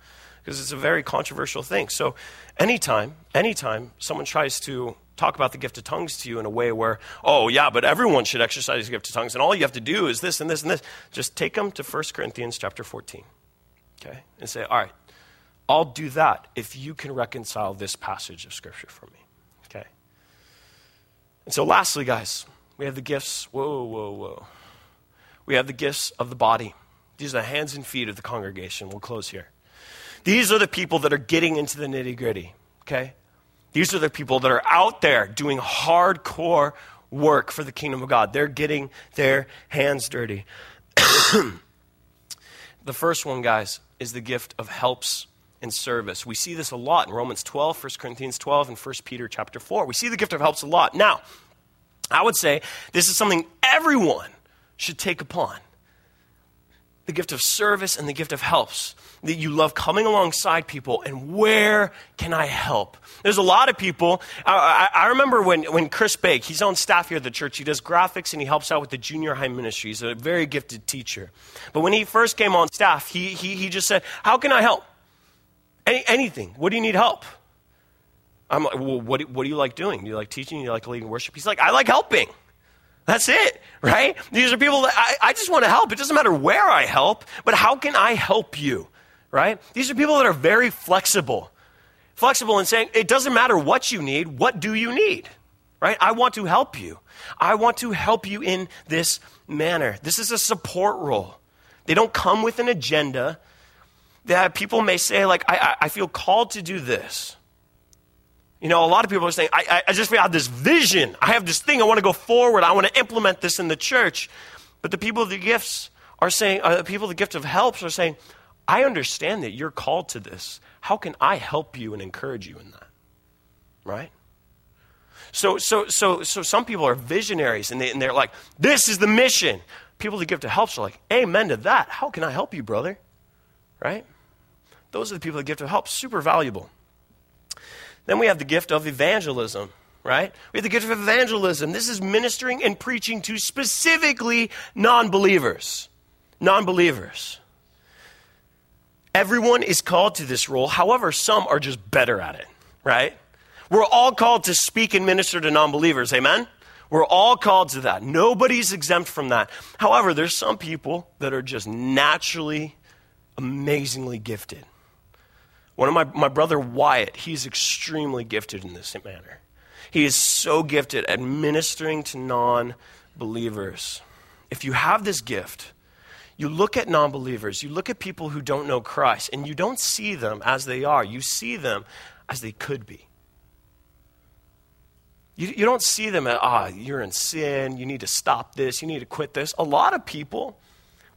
because it's a very controversial thing. So, anytime, anytime someone tries to talk about the gift of tongues to you in a way where, oh, yeah, but everyone should exercise the gift of tongues, and all you have to do is this and this and this, just take them to 1 Corinthians chapter 14, okay? And say, all right, I'll do that if you can reconcile this passage of Scripture for me, okay? And so, lastly, guys, we have the gifts. Whoa, whoa, whoa. We have the gifts of the body. These are the hands and feet of the congregation. We'll close here. These are the people that are getting into the nitty gritty, okay? These are the people that are out there doing hardcore work for the kingdom of God. They're getting their hands dirty. the first one, guys, is the gift of helps and service. We see this a lot in Romans 12, 1 Corinthians 12, and 1 Peter chapter 4. We see the gift of helps a lot. Now, I would say this is something everyone should take upon the gift of service and the gift of helps. That you love coming alongside people and where can I help? There's a lot of people. I, I, I, remember when, when Chris Bake, he's on staff here at the church, he does graphics and he helps out with the junior high ministry. He's a very gifted teacher. But when he first came on staff, he, he, he just said, How can I help? Any, anything. What do you need help? I'm like, well, what do, what do you like doing? Do you like teaching? Do you like leading worship? He's like, I like helping. That's it, right? These are people that I, I just want to help. It doesn't matter where I help, but how can I help you, right? These are people that are very flexible. Flexible in saying, it doesn't matter what you need, what do you need, right? I want to help you. I want to help you in this manner. This is a support role. They don't come with an agenda that people may say, like, I, I feel called to do this. You know, a lot of people are saying, I, I, I just have this vision. I have this thing. I want to go forward. I want to implement this in the church. But the people of the gifts are saying, uh, the people of the gift of helps are saying, I understand that you're called to this. How can I help you and encourage you in that? Right? So, so, so, so some people are visionaries and, they, and they're like, this is the mission. People that give to helps are like, amen to that. How can I help you, brother? Right? Those are the people that give to help. Super valuable. Then we have the gift of evangelism, right? We have the gift of evangelism. This is ministering and preaching to specifically non believers. Non believers. Everyone is called to this role. However, some are just better at it, right? We're all called to speak and minister to non believers. Amen? We're all called to that. Nobody's exempt from that. However, there's some people that are just naturally amazingly gifted. One of my, my brother Wyatt, he's extremely gifted in this manner. He is so gifted at ministering to non believers. If you have this gift, you look at non believers, you look at people who don't know Christ, and you don't see them as they are. You see them as they could be. You, you don't see them as, ah, you're in sin, you need to stop this, you need to quit this. A lot of people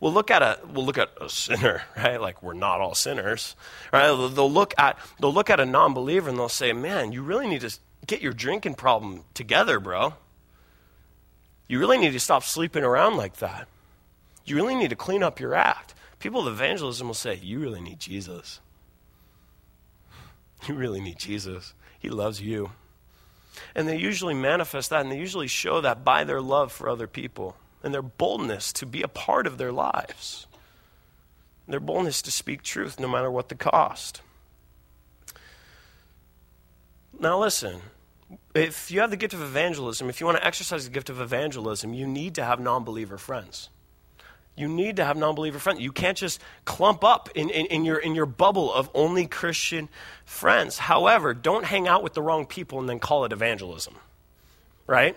will look at a will look at a sinner, right? Like we're not all sinners, right? They'll look at they'll look at a non-believer and they'll say, "Man, you really need to get your drinking problem together, bro. You really need to stop sleeping around like that. You really need to clean up your act." People of evangelism will say, "You really need Jesus. You really need Jesus. He loves you." And they usually manifest that and they usually show that by their love for other people and their boldness to be a part of their lives, their boldness to speak truth no matter what the cost. Now, listen, if you have the gift of evangelism, if you want to exercise the gift of evangelism, you need to have non believer friends. You need to have non believer friends. You can't just clump up in, in, in, your, in your bubble of only Christian friends. However, don't hang out with the wrong people and then call it evangelism, right?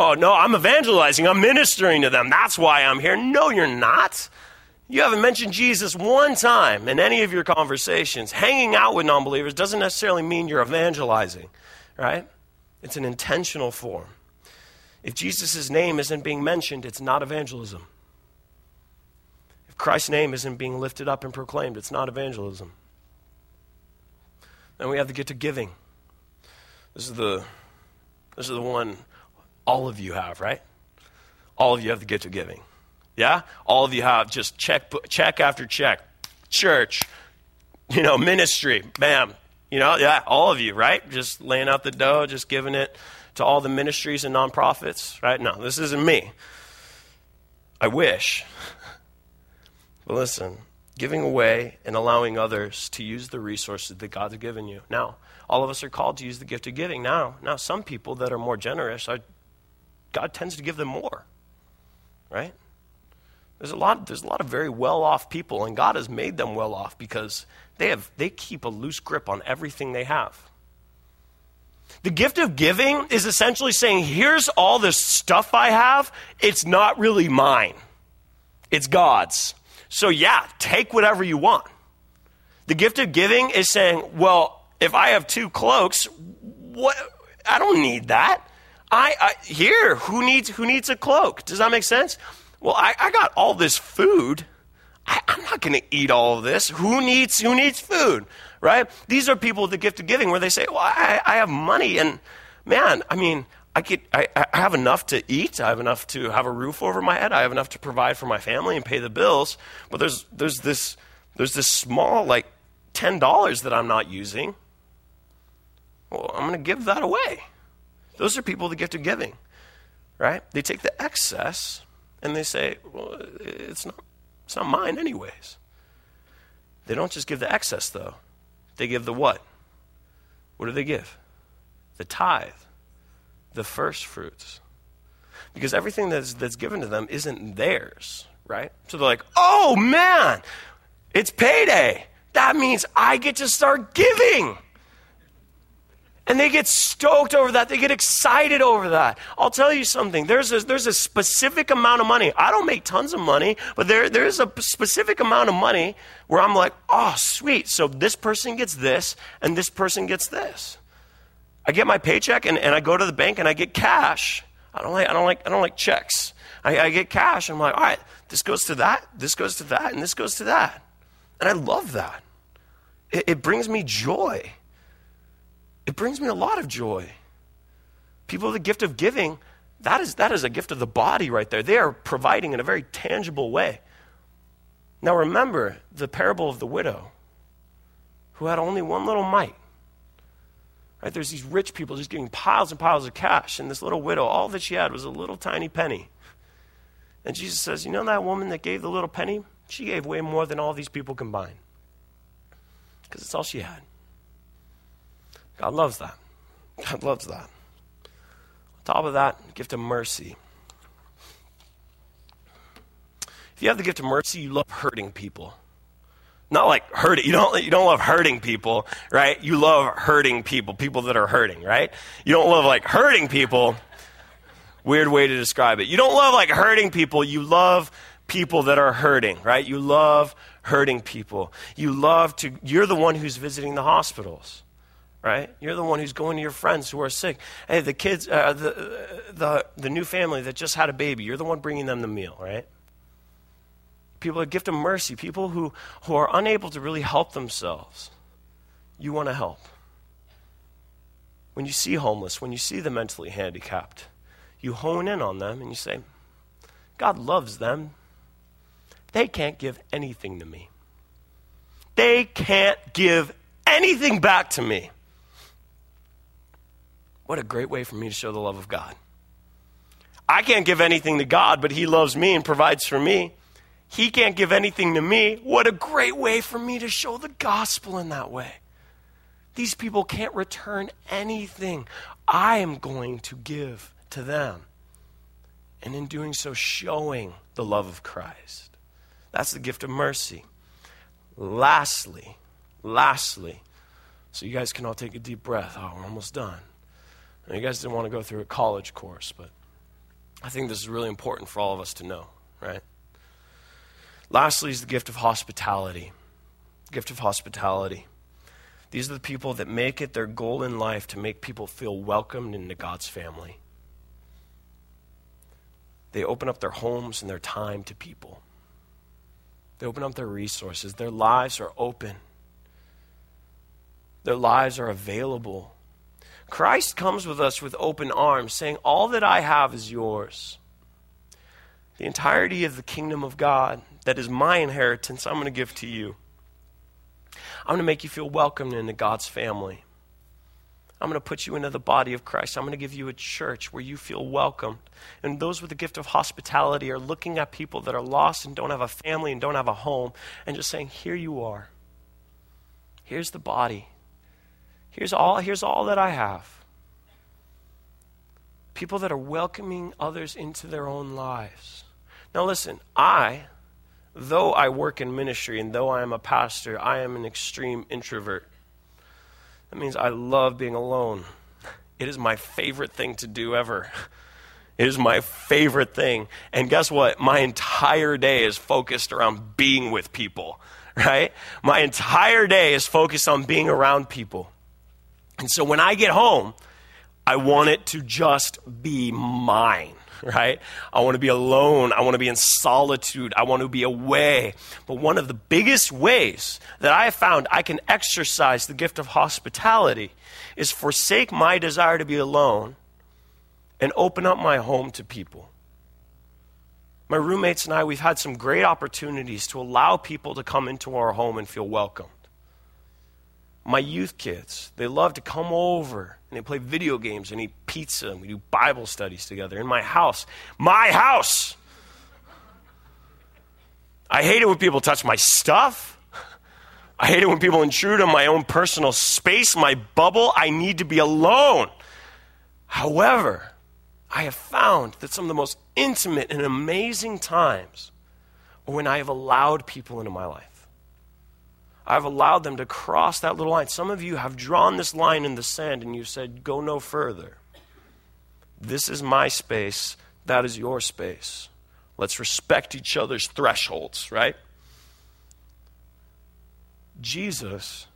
Oh, no, I'm evangelizing. I'm ministering to them. That's why I'm here. No, you're not. You haven't mentioned Jesus one time in any of your conversations. Hanging out with non believers doesn't necessarily mean you're evangelizing, right? It's an intentional form. If Jesus' name isn't being mentioned, it's not evangelism. If Christ's name isn't being lifted up and proclaimed, it's not evangelism. Then we have to get to giving. This is the, this is the one all of you have, right? All of you have the gift of giving. Yeah? All of you have just check, check after check. Church, you know, ministry, bam. You know, yeah, all of you, right? Just laying out the dough, just giving it to all the ministries and nonprofits, right? No, this isn't me. I wish. But listen, giving away and allowing others to use the resources that God's given you. Now, all of us are called to use the gift of giving. Now, now some people that are more generous are God tends to give them more. Right? There's a lot there's a lot of very well-off people and God has made them well off because they have they keep a loose grip on everything they have. The gift of giving is essentially saying, here's all this stuff I have. It's not really mine, it's God's. So, yeah, take whatever you want. The gift of giving is saying, well, if I have two cloaks, what? I don't need that. I, I here, who needs who needs a cloak? Does that make sense? Well, I, I got all this food. I, am not going to eat all of this. Who needs who needs food? right? These are people with the gift of giving where they say, well, I, I have money and man, I mean, I, get, I, I have enough to eat. I have enough to have a roof over my head. I have enough to provide for my family and pay the bills. But there's, there's, this, there's this small, like $10 that I'm not using. Well, I'm going to give that away. Those are people the gift of giving, right? They take the excess and they say, well, it's not, it's not mine, anyways. They don't just give the excess, though. They give the what? What do they give? The tithe, the first fruits. Because everything that's, that's given to them isn't theirs, right? So they're like, oh man, it's payday. That means I get to start giving. And they get stoked over that. They get excited over that. I'll tell you something. There's a, there's a specific amount of money. I don't make tons of money, but there, there's a specific amount of money where I'm like, oh, sweet. So this person gets this, and this person gets this. I get my paycheck, and, and I go to the bank, and I get cash. I don't like, I don't like, I don't like checks. I, I get cash. I'm like, all right, this goes to that, this goes to that, and this goes to that. And I love that. It, it brings me joy it brings me a lot of joy. People with the gift of giving, that is, that is a gift of the body right there. They are providing in a very tangible way. Now remember the parable of the widow who had only one little mite. Right? There's these rich people just getting piles and piles of cash, and this little widow, all that she had was a little tiny penny. And Jesus says, You know that woman that gave the little penny? She gave way more than all these people combined. Because it's all she had. God loves that. God loves that. On top of that, gift of mercy. If you have the gift of mercy, you love hurting people. Not like hurting. You don't, you don't love hurting people, right? You love hurting people, people that are hurting, right? You don't love like hurting people. Weird way to describe it. You don't love like hurting people. You love people that are hurting, right? You love hurting people. You love to, you're the one who's visiting the hospitals right? You're the one who's going to your friends who are sick. Hey, the kids, uh, the, the, the new family that just had a baby, you're the one bringing them the meal, right? People that gift of mercy, people who, who are unable to really help themselves. You want to help. When you see homeless, when you see the mentally handicapped, you hone in on them and you say, God loves them. They can't give anything to me. They can't give anything back to me. What a great way for me to show the love of God. I can't give anything to God, but He loves me and provides for me. He can't give anything to me. What a great way for me to show the gospel in that way. These people can't return anything. I am going to give to them. And in doing so, showing the love of Christ. That's the gift of mercy. Lastly, lastly, so you guys can all take a deep breath. Oh, we're almost done. You guys didn't want to go through a college course, but I think this is really important for all of us to know, right? Lastly, is the gift of hospitality. Gift of hospitality. These are the people that make it their goal in life to make people feel welcomed into God's family. They open up their homes and their time to people. They open up their resources. Their lives are open. Their lives are available Christ comes with us with open arms, saying, All that I have is yours. The entirety of the kingdom of God, that is my inheritance, I'm going to give to you. I'm going to make you feel welcomed into God's family. I'm going to put you into the body of Christ. I'm going to give you a church where you feel welcomed. And those with the gift of hospitality are looking at people that are lost and don't have a family and don't have a home and just saying, Here you are. Here's the body. Here's all, here's all that I have. People that are welcoming others into their own lives. Now, listen, I, though I work in ministry and though I am a pastor, I am an extreme introvert. That means I love being alone. It is my favorite thing to do ever. It is my favorite thing. And guess what? My entire day is focused around being with people, right? My entire day is focused on being around people. And so when I get home, I want it to just be mine, right? I want to be alone. I want to be in solitude. I want to be away. But one of the biggest ways that I have found I can exercise the gift of hospitality is forsake my desire to be alone and open up my home to people. My roommates and I, we've had some great opportunities to allow people to come into our home and feel welcome my youth kids, they love to come over and they play video games and eat pizza and we do Bible studies together in my house. My house! I hate it when people touch my stuff. I hate it when people intrude on my own personal space, my bubble. I need to be alone. However, I have found that some of the most intimate and amazing times are when I have allowed people into my life. I've allowed them to cross that little line. Some of you have drawn this line in the sand and you said, Go no further. This is my space, that is your space. Let's respect each other's thresholds, right? Jesus,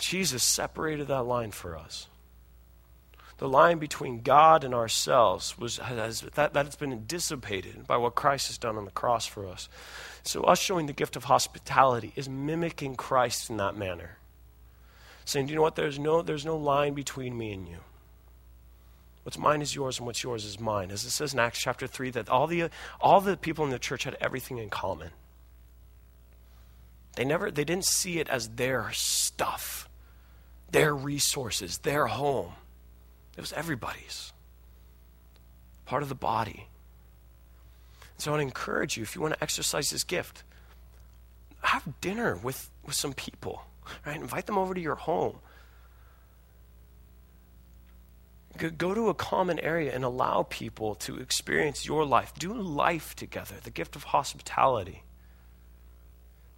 Jesus separated that line for us. The line between God and ourselves was has, that, that has been dissipated by what Christ has done on the cross for us. So, us showing the gift of hospitality is mimicking Christ in that manner. Saying, do you know what? There's no, there's no line between me and you. What's mine is yours, and what's yours is mine. As it says in Acts chapter 3, that all the, all the people in the church had everything in common. They never they didn't see it as their stuff, their resources, their home. It was everybody's. Part of the body. So I want to encourage you, if you want to exercise this gift, have dinner with, with some people. Right? Invite them over to your home. Go to a common area and allow people to experience your life. Do life together, the gift of hospitality.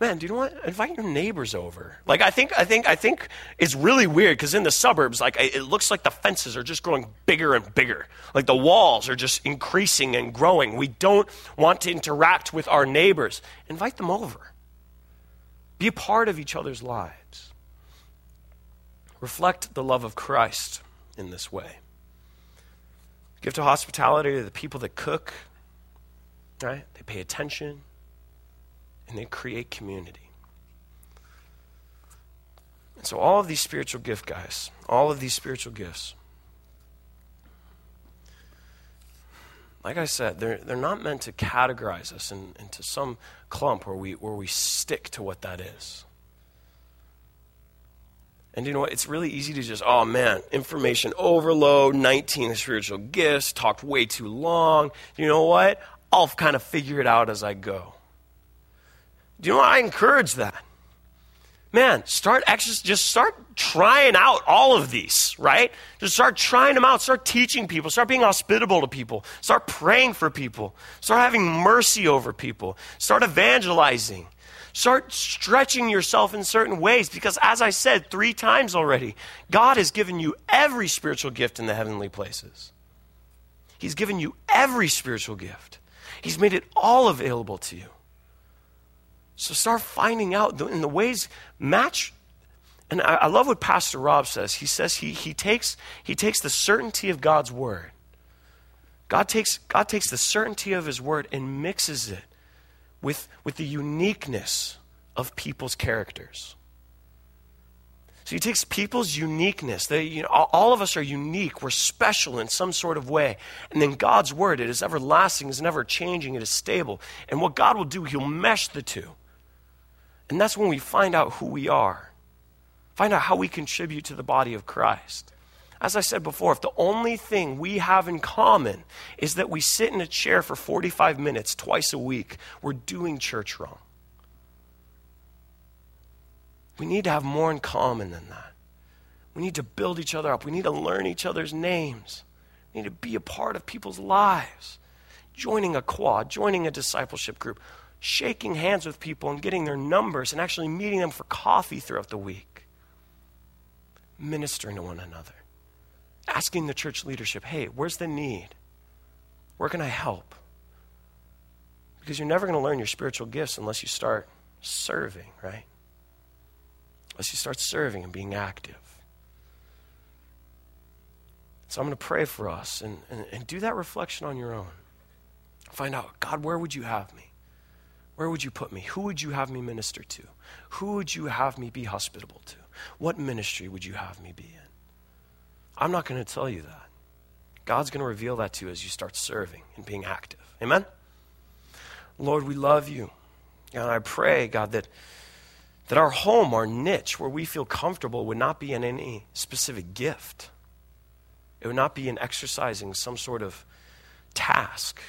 Man, do you know what? Invite your neighbors over. Like I think, I think, I think it's really weird because in the suburbs, like it looks like the fences are just growing bigger and bigger. Like the walls are just increasing and growing. We don't want to interact with our neighbors. Invite them over. Be a part of each other's lives. Reflect the love of Christ in this way. Give to hospitality to the people that cook, right? They pay attention and they create community. And so, all of these spiritual gifts, guys, all of these spiritual gifts, like I said, they're, they're not meant to categorize us in, into some clump where we, where we stick to what that is. And you know what? It's really easy to just, oh man, information overload, 19 spiritual gifts, talked way too long. You know what? I'll kind of figure it out as I go. Do you know? I encourage that. Man, start just start trying out all of these, right? Just start trying them out. Start teaching people. Start being hospitable to people. Start praying for people. Start having mercy over people. Start evangelizing. Start stretching yourself in certain ways because, as I said three times already, God has given you every spiritual gift in the heavenly places. He's given you every spiritual gift, He's made it all available to you. So start finding out in the ways match. And I, I love what Pastor Rob says. He says he, he, takes, he takes the certainty of God's word. God takes, God takes the certainty of his word and mixes it with, with the uniqueness of people's characters. So he takes people's uniqueness. They, you know, all of us are unique. We're special in some sort of way. And then God's word, it is everlasting, it is never changing, it is stable. And what God will do, he'll mesh the two. And that's when we find out who we are, find out how we contribute to the body of Christ. As I said before, if the only thing we have in common is that we sit in a chair for 45 minutes twice a week, we're doing church wrong. We need to have more in common than that. We need to build each other up. We need to learn each other's names. We need to be a part of people's lives. Joining a quad, joining a discipleship group, shaking hands with people and getting their numbers and actually meeting them for coffee throughout the week. Ministering to one another asking the church leadership, hey, where's the need? Where can I help? Because you're never going to learn your spiritual gifts unless you start serving, right? Unless you start serving and being active. So I'm going to pray for us and, and, and do that reflection on your own. Find out, God, where would you have me? Where would you put me? Who would you have me minister to? Who would you have me be hospitable to? What ministry would you have me be in? I'm not going to tell you that. God's going to reveal that to you as you start serving and being active. Amen? Lord, we love you. And I pray, God, that, that our home, our niche, where we feel comfortable, would not be in any specific gift. It would not be in exercising some sort of task.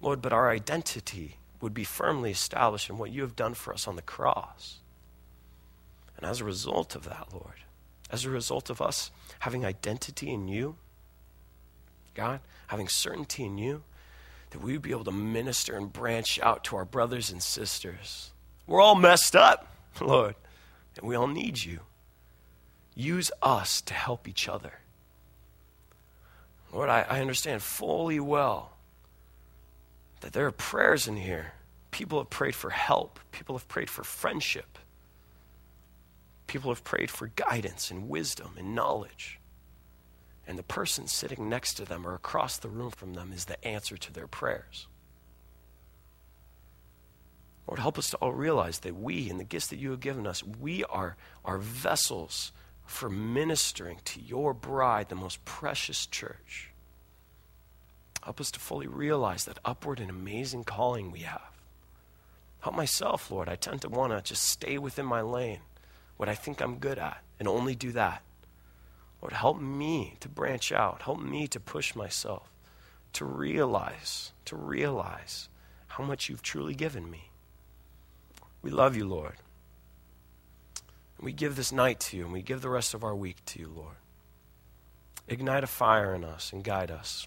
Lord, but our identity would be firmly established in what you have done for us on the cross. And as a result of that, Lord, as a result of us having identity in you, God, having certainty in you, that we would be able to minister and branch out to our brothers and sisters. We're all messed up. Lord, and we all need you. Use us to help each other. Lord, I, I understand fully well that there are prayers in here. People have prayed for help, people have prayed for friendship, people have prayed for guidance and wisdom and knowledge. And the person sitting next to them or across the room from them is the answer to their prayers. Lord, help us to all realize that we, and the gifts that you have given us, we are, are vessels for ministering to your bride, the most precious church. Help us to fully realize that upward and amazing calling we have. Help myself, Lord. I tend to want to just stay within my lane, what I think I'm good at, and only do that. Lord, help me to branch out. Help me to push myself, to realize, to realize how much you've truly given me. We love you, Lord. And we give this night to you, and we give the rest of our week to you, Lord. Ignite a fire in us and guide us.